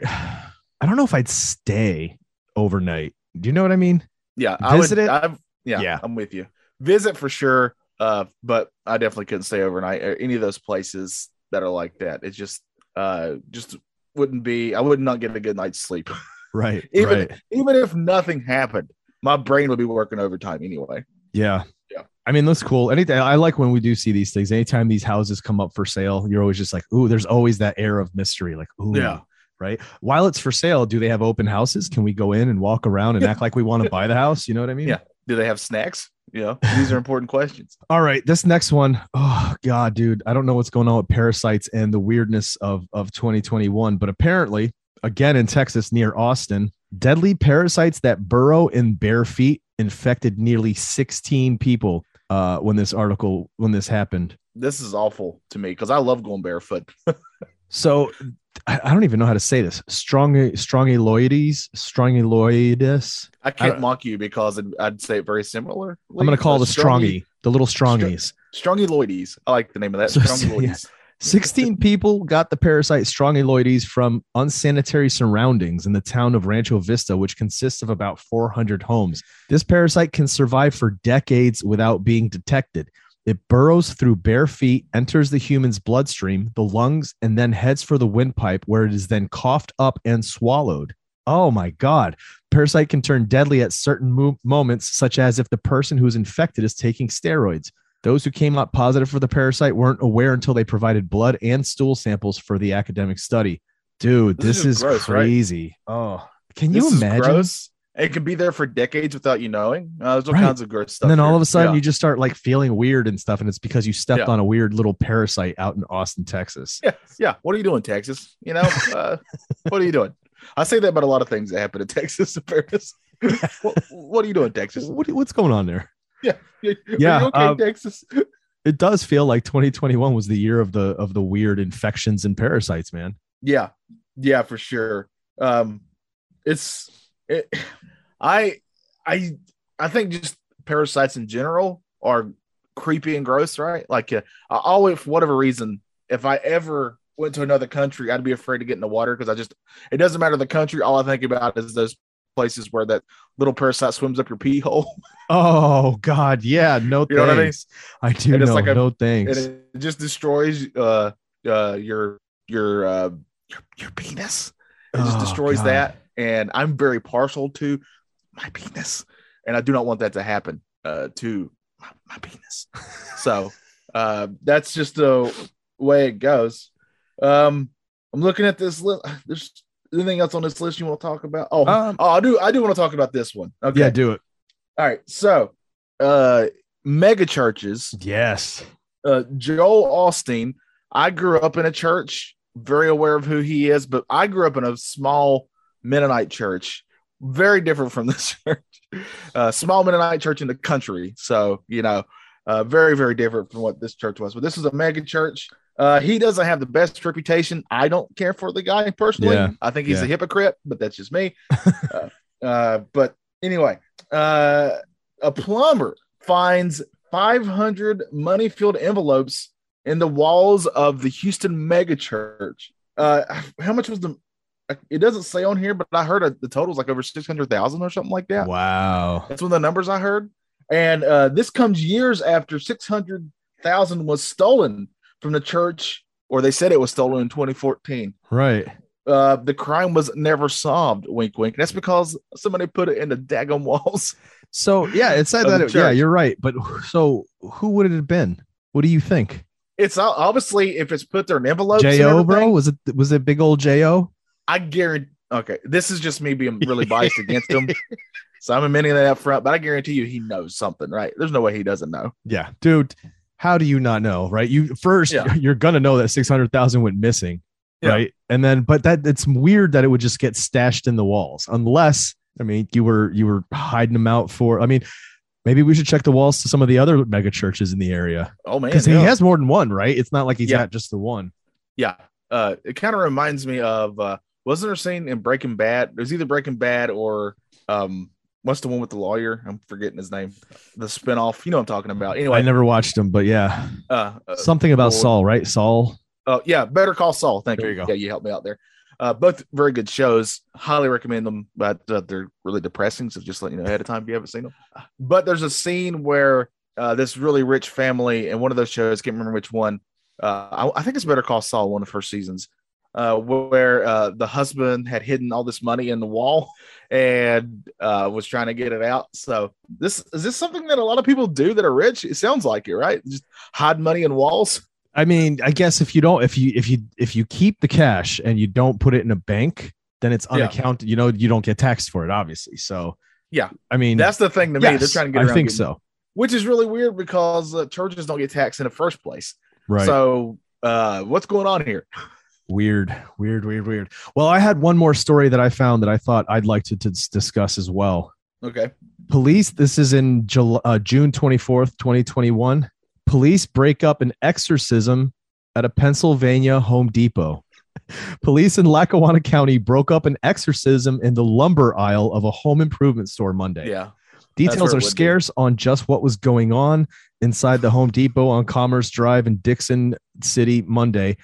Speaker 2: i don't know if i'd stay overnight do you know what i mean
Speaker 1: Yeah, I would.
Speaker 2: Visit it?
Speaker 1: I've, yeah,
Speaker 2: Yeah.
Speaker 1: I'm with you. Visit for sure. Uh, but I definitely couldn't stay overnight or any of those places that are like that. It just, uh, just wouldn't be. I would not get a good night's sleep.
Speaker 2: right
Speaker 1: Even
Speaker 2: right
Speaker 1: even if nothing happened, my brain would be working overtime anyway.
Speaker 2: Yeah.
Speaker 1: Yeah.
Speaker 2: I mean, that's cool. Anything I like when we do see these things. Anytime these houses come up for sale, you're always just like, ooh, there's always that air of mystery. Like, ooh,
Speaker 1: Yeah.
Speaker 2: Right. While it's for sale, do they have open houses? Can we go in and walk around and act like we want to buy the house? You know what I mean?
Speaker 1: Yeah. Do they have snacks? You know, these are important questions.
Speaker 2: All right. This next one, oh God, dude. I don't know what's going on with parasites and the weirdness of, of 2021, but apparently, again in Texas near Austin, deadly parasites that burrow in bare feet infected nearly 16 people uh, when this article when this happened.
Speaker 1: This is awful to me because I love going barefoot.
Speaker 2: So I, I don't even know how to say this. Strong strongyloides, strongyloides.
Speaker 1: I
Speaker 2: I
Speaker 1: can't
Speaker 2: don't-
Speaker 1: mock you because it, I'd say it very similar.
Speaker 2: I'm going to call it the strongy, the little strongies.
Speaker 1: Strongyloides. I like the name of that.
Speaker 2: So-
Speaker 1: Strongyloides.
Speaker 2: 16 people got the parasite strong strongyloides from unsanitary surroundings in the town of Rancho Vista, which consists of about 400 homes. This parasite can survive for decades without being detected. It burrows through bare feet, enters the human's bloodstream, the lungs, and then heads for the windpipe, where it is then coughed up and swallowed. Oh my God. parasite can turn deadly at certain mo- moments, such as if the person who is infected is taking steroids. Those who came out positive for the parasite weren't aware until they provided blood and stool samples for the academic study. Dude,
Speaker 1: This
Speaker 2: this,
Speaker 1: is
Speaker 2: is,
Speaker 1: gross, right?
Speaker 2: crazy. Oh, can
Speaker 1: This
Speaker 2: you imagine?
Speaker 1: gross. It can be there for decades without you knowing. Uh, there's all
Speaker 2: Right.
Speaker 1: kinds of gross stuff.
Speaker 2: And then all of a sudden,
Speaker 1: Yeah.
Speaker 2: you just start like feeling weird and stuff, and it's because you stepped
Speaker 1: Yeah.
Speaker 2: on a weird little parasite out in Austin, Texas.
Speaker 1: yeah, yeah. What are you doing, Texas? You know, uh, what are you doing? I say that about a lot of things that happen in Texas and Paris. what, what are you doing, Texas?
Speaker 2: What, what's going on there?
Speaker 1: Yeah,
Speaker 2: Yeah,
Speaker 1: okay,
Speaker 2: um,
Speaker 1: Texas.
Speaker 2: It does feel like 2021 was the year of the of the weird infections and parasites, man.
Speaker 1: Yeah, yeah, for sure. Um, it's it. I I I think just parasites in general are creepy and gross, right? Like, uh, I always for whatever reason, if I ever went to another country, I'd be afraid to get in the water because I just it doesn't matter the country. All I think about is those places where that little parasite swims up your pee hole,
Speaker 2: Oh God, yeah, no
Speaker 1: You know what I mean?
Speaker 2: thanks. I, do
Speaker 1: it's
Speaker 2: know,
Speaker 1: like a-
Speaker 2: no
Speaker 1: and
Speaker 2: thanks.
Speaker 1: it just destroys uh uh your your uh your, your penis. It just
Speaker 2: Oh,
Speaker 1: destroys
Speaker 2: God.
Speaker 1: that. And I'm very partial to my penis. And I do not want that to happen uh, to my, my penis. So uh, that's just the way it goes. Um, I'm looking at this list. There's anything else on this list you want to talk about? Oh,
Speaker 2: Um,
Speaker 1: oh, I do. I do want to talk about this one. Okay.
Speaker 2: Yeah, do it.
Speaker 1: All right. So, uh, mega churches.
Speaker 2: Yes.
Speaker 1: Uh, Joel Osteen. I grew up in a church. Very aware of who he is, but I grew up in a small Mennonite church, very different from this church. Uh, small Mennonite church in the country, so you know, uh, very very different from what this church was. But this is a mega church. Uh, he doesn't have the best reputation. I don't care for the guy personally.
Speaker 2: Yeah.
Speaker 1: I think he's
Speaker 2: Yeah.
Speaker 1: a hypocrite, but that's just me. uh, uh, but anyway, uh, a plumber finds 500 money filled envelopes in the walls of the Houston mega church. Uh, how much was the? It doesn't say on here, but I heard a, the total was like over six hundred thousand or something like that.
Speaker 2: Wow.
Speaker 1: That's one of the numbers I heard. And uh, this comes years after six hundred thousand was stolen from the church, or they said it was stolen in 2014.
Speaker 2: Right.
Speaker 1: Uh, the crime was never solved. Wink, wink. That's because somebody put it in the daggum walls.
Speaker 2: So yeah, it said that. It, yeah, you're right. But so who would it have been? What do you think?
Speaker 1: It's obviously if it's put there in envelopes.
Speaker 2: Jo, bro? Was it was it big old Jo?
Speaker 1: I guarantee. Okay, this is just me being really biased against him, so I'm admitting that up front. But I guarantee you, he knows something, right? There's no way he doesn't know.
Speaker 2: Yeah, dude. How do you not know? Right. You first,
Speaker 1: Yeah.
Speaker 2: you're gonna know that six hundred thousand went missing.
Speaker 1: Yeah.
Speaker 2: Right. And then, but that it's weird that it would just get stashed in the walls, unless I mean you were you were hiding them out for. I mean, maybe we should check the walls to some of the other mega churches in the area
Speaker 1: Oh man,
Speaker 2: because
Speaker 1: yeah.
Speaker 2: he has more than one. Right. It's not like he's
Speaker 1: Yeah.
Speaker 2: got just the one.
Speaker 1: yeah. Uh, it kind of reminds me of uh, wasn't there a scene in Breaking Bad? There's either Breaking Bad or um, what's the one with the lawyer? I'm forgetting his name. The spinoff. You know what I'm talking about. Anyway,
Speaker 2: I never watched them, but yeah,
Speaker 1: uh, uh,
Speaker 2: something about. Saul, right? Saul.
Speaker 1: Oh yeah, Better Call Saul. Thank
Speaker 2: There
Speaker 1: you.
Speaker 2: you.
Speaker 1: Yeah, you helped me out there. Uh, both very good shows. Highly recommend them, but uh, they're really depressing. So just let you know ahead of time if you haven't seen them. But there's a scene where uh, this really rich family and one of those shows, can't remember which one. Uh, I, I think it's Better Call Saul, one of the first seasons, uh, where uh, the husband had hidden all this money in the wall and uh, was trying to get it out. So this is this something that a lot of people do that are rich? It sounds like it, right? Just hide money in walls.
Speaker 2: I mean, I guess if you don't, if you if you if you keep the cash and you don't put it in a bank, then it's
Speaker 1: Yeah.
Speaker 2: unaccounted. You know, you don't get taxed for it, obviously. So
Speaker 1: Yeah.
Speaker 2: I mean,
Speaker 1: That's the thing to me. They're trying to get
Speaker 2: I think so.
Speaker 1: which is really weird because uh, churches don't get taxed in the first place.
Speaker 2: Right.
Speaker 1: So, uh, what's going on here?
Speaker 2: Weird, weird, weird, weird. Well, I had one more story that I found that I thought I'd like to, to discuss as well.
Speaker 1: Okay.
Speaker 2: Police, this is in July, uh, June 24th, 2021. Police break up an exorcism at a Pennsylvania Home Depot. Police in Lackawanna County broke up an exorcism in the lumber aisle of a home improvement store Monday.
Speaker 1: Yeah.
Speaker 2: Details are
Speaker 1: would be.
Speaker 2: scarce on just what was going on inside the Home Depot on Commerce Drive in Dickson City Monday,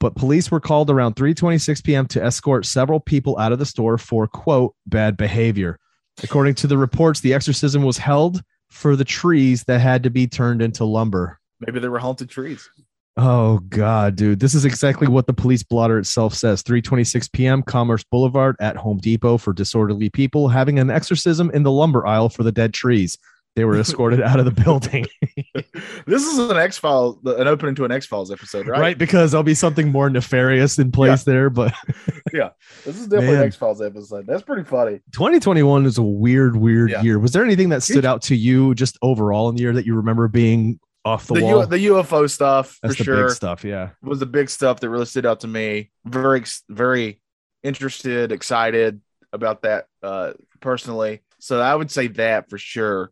Speaker 2: but police were called around 3:26 p.m. to escort several people out of the store for quote bad behavior. According to the reports, the exorcism was held for the trees that had to be turned into lumber.
Speaker 1: Maybe they were haunted trees.
Speaker 2: Oh God, dude. This is exactly what the police blotter itself says. 326 p.m. Commerce Boulevard at Home Depot for disorderly people having an exorcism in the lumber aisle for the dead trees. They were escorted out of the building.
Speaker 1: this is an X Files, an opening to an X Files episode, right?
Speaker 2: right? Because there'll be something more nefarious in place there. But yeah,
Speaker 1: This is definitely
Speaker 2: Man.
Speaker 1: an X Files episode. That's pretty funny.
Speaker 2: 2021 is a weird, weird
Speaker 1: Yeah.
Speaker 2: year. Was there anything that stood out to you just overall in the year that you remember being off the,
Speaker 1: The,
Speaker 2: wall?
Speaker 1: U- the UFO stuff
Speaker 2: That's
Speaker 1: for
Speaker 2: the
Speaker 1: sure
Speaker 2: big stuff. Yeah.
Speaker 1: was the big stuff that really stood out to me. Very, very interested, excited about that uh, personally. So I would say that for sure.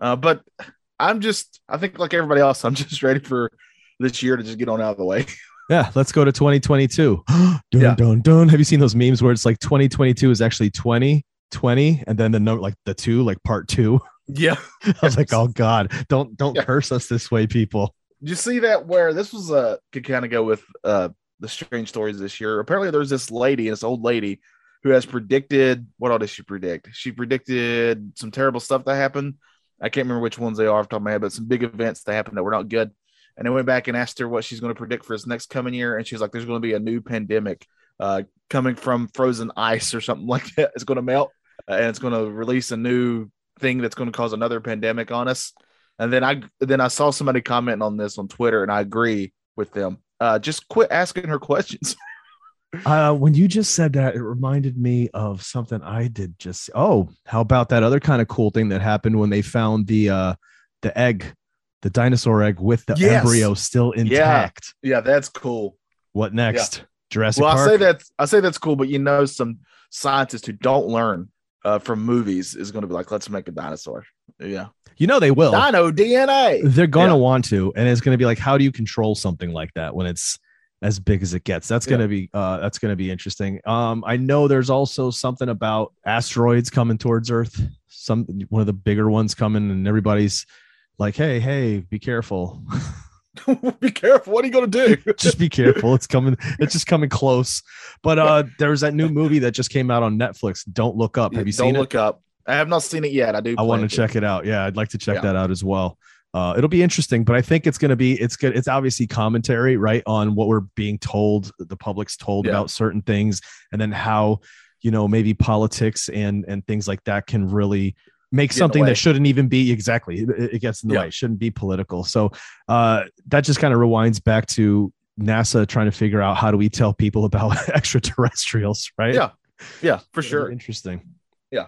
Speaker 1: Uh, but I'm just, I think like everybody else, I'm just ready for this year to just get on out of the way.
Speaker 2: Yeah, let's go to 2022. dun,
Speaker 1: Yeah.
Speaker 2: dun, dun. Have you seen those memes where it's like 2022 is actually 2020 and then the note like the two, like part two?
Speaker 1: yeah.
Speaker 2: I was like, oh God, don't don't
Speaker 1: Yeah.
Speaker 2: curse us this way, people.
Speaker 1: Did you see that where this was uh could kind of go with uh the strange stories this year? Apparently there's this lady, this old lady, who has predicted what all did she predict? She predicted some terrible stuff that happened. I can't remember which ones they are off the top of my head, but some big events that happened that were not good. And I went back and asked her what she's going to predict for this next coming year, and she's like, "There's going to be a new pandemic uh, coming from frozen ice or something like that. It's going to melt, and it's going to release a new thing that's going to cause another pandemic on us." And then I then I saw somebody commenting on this on Twitter, and I agree with them. Uh, just quit asking her questions.
Speaker 2: Uh, when you just said that, it reminded me of something I did just. Oh, how about that other kind of cool thing that happened when they found the uh, the egg, the dinosaur egg with the
Speaker 1: Yes.
Speaker 2: embryo still intact?
Speaker 1: yeah, that's cool.
Speaker 2: What next? Jurassic
Speaker 1: well, I say that I say that's cool, but you know, some scientists who don't learn uh, from movies is going to be like, let's make a dinosaur. Yeah,
Speaker 2: you know they will.
Speaker 1: dino DNA.
Speaker 2: They're gonna
Speaker 1: Yeah.
Speaker 2: want to, and it's gonna be like, how do you control something like that when it's as big as it gets? That's gonna be uh that's gonna be interesting. Um, I know there's also something about asteroids coming towards Earth. Some one of the bigger ones coming, and everybody's like, hey, hey, be careful.
Speaker 1: be careful. What are you going to do?
Speaker 2: just be careful. It's coming, it's just coming close. But uh there's that new movie that just came out on Netflix. Don't look up. Have you seen it? Don't it?
Speaker 1: look up. I have not seen it yet. I do.
Speaker 2: I want to check it out. Yeah, I'd like to check
Speaker 1: Yeah.
Speaker 2: that out as well. Uh, it'll be interesting, but I think it's going to be it's good. It's obviously commentary, right, on what we're being told, the public's told
Speaker 1: Yeah.
Speaker 2: about certain things, and then how you know maybe politics and and things like that can really make
Speaker 1: Get
Speaker 2: something that shouldn't even be exactly it, it gets in the
Speaker 1: Yeah.
Speaker 2: way. It shouldn't be political. So uh, that just kind of rewinds back to NASA trying to figure out how do we tell people about extraterrestrials, right?
Speaker 1: Yeah, Yeah, for sure.
Speaker 2: Interesting.
Speaker 1: Yeah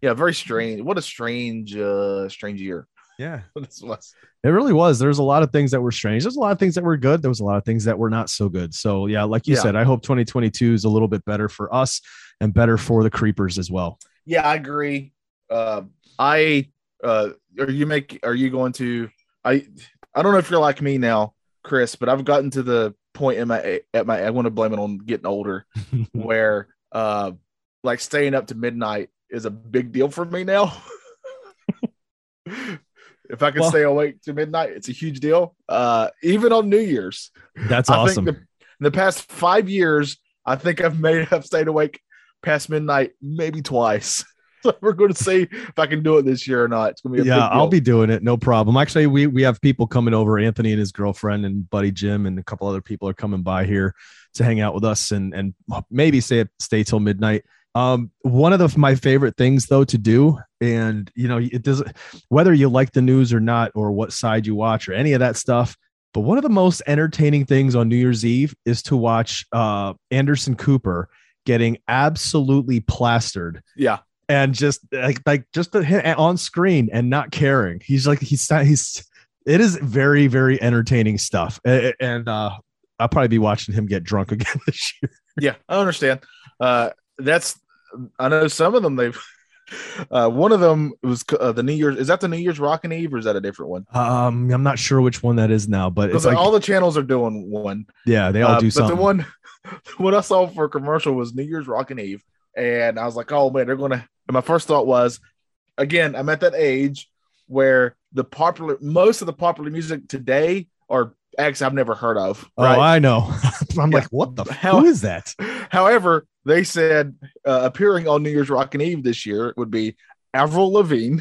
Speaker 1: yeah, very strange. What a strange, uh, strange year
Speaker 2: Yeah.
Speaker 1: this was.
Speaker 2: It really was. There's a lot of things that were strange. There's a lot of things that were good. There was a lot of things that were not so good. So yeah, like you
Speaker 1: Yeah.
Speaker 2: said, I hope 2022 is a little bit better for us and better for the creepers as well.
Speaker 1: Yeah, I agree. Uh, I uh, are you make are you going to? I I don't know if you're like me now, Chris, but I've gotten to the point in my at my I want to blame it on getting older where uh like staying up to midnight is a big deal for me now. if I can
Speaker 2: Well-
Speaker 1: stay awake to midnight, it's a huge deal. Uh, even on New Year's,
Speaker 2: That's
Speaker 1: I
Speaker 2: awesome.
Speaker 1: think the, in the past five years, I think I've made I've stayed awake past midnight maybe twice. So we're going to see if I can do it this year or not. It's going to be a
Speaker 2: yeah. I'll be doing it. No problem. Actually, we we have people coming over. Anthony and his girlfriend and buddy Jim and a couple other people are coming by here to hang out with us and and maybe stay stay till midnight. Um, one of the, my favorite things though to do, and you know, it doesn't whether you like the news or not, or what side you watch or any of that stuff. But one of the most entertaining things on New Year's Eve is to watch uh, Anderson Cooper getting absolutely plastered
Speaker 1: yeah,
Speaker 2: and just like like just the, hit on screen and not caring. He's like he's not he's it is very very entertaining stuff. And uh I'll probably be watching him get drunk again this year.
Speaker 1: yeah, I understand. Uh, that's I know some of them they've. Uh, one of them was uh, the New Year's. Is that the New Year's Rockin' Eve or is that a different one?
Speaker 2: Um I'm not sure which one that is now, but it's like
Speaker 1: all the channels are doing one.
Speaker 2: yeah, they all
Speaker 1: Uh,
Speaker 2: do
Speaker 1: but
Speaker 2: something.
Speaker 1: the one, what I saw for a commercial was New Year's Rockin' Eve, and I was like, oh man, they're gonna. And my first thought was, again, I'm at that age where the popular, most of the popular music today are acts I've never heard of.
Speaker 2: oh,
Speaker 1: Right.
Speaker 2: I know. I'm
Speaker 1: Yeah.
Speaker 2: like, what the hell is that?
Speaker 1: However, they said uh, appearing on New Year's Rockin' Eve this year would be Avril Lavigne,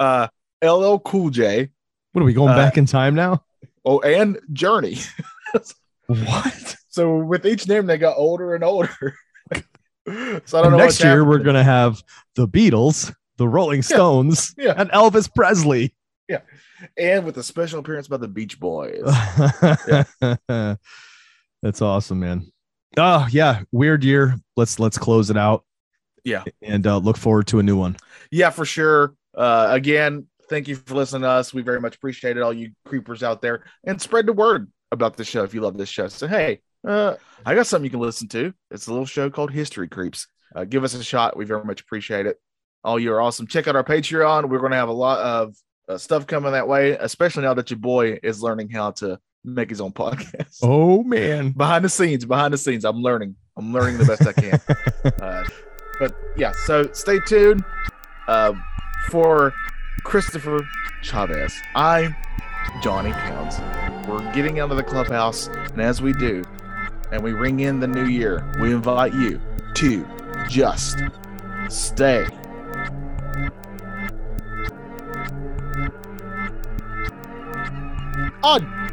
Speaker 1: uh, LL Cool J.
Speaker 2: What are we going
Speaker 1: Uh,
Speaker 2: back in time now?
Speaker 1: Oh, and Journey.
Speaker 2: What?
Speaker 1: So with each name, they got older and older. so I don't know.
Speaker 2: Next year, we're gonna have the Beatles, the Rolling Stones,
Speaker 1: Yeah.
Speaker 2: and Elvis Presley.
Speaker 1: Yeah, and with a special appearance by the Beach Boys.
Speaker 2: That's awesome, man. Oh yeah, weird year. Let's let's close it out.
Speaker 1: Yeah.
Speaker 2: and uh, look forward to a new one.
Speaker 1: yeah, for sure. Uh, again, thank you for listening to us. We very much appreciate it, all you creepers out there, and spread the word about the show if you love this show. So hey, uh, I got something you can listen to. It's a little show called History Creeps. Uh, give us a shot. We very much appreciate it. All you are awesome. Check out our Patreon. We're going to have a lot of uh, stuff coming that way, especially now that your boy is learning how to make his own podcast.
Speaker 2: Oh man.
Speaker 1: behind the scenes, behind the scenes, I'm learning. I'm learning the best I can. uh, but yeah, so stay tuned uh, for Christopher Chavez. I'm Johnny Towns. We're getting out of the clubhouse, and as we do, and we ring in the new year, we invite you to just stay. On.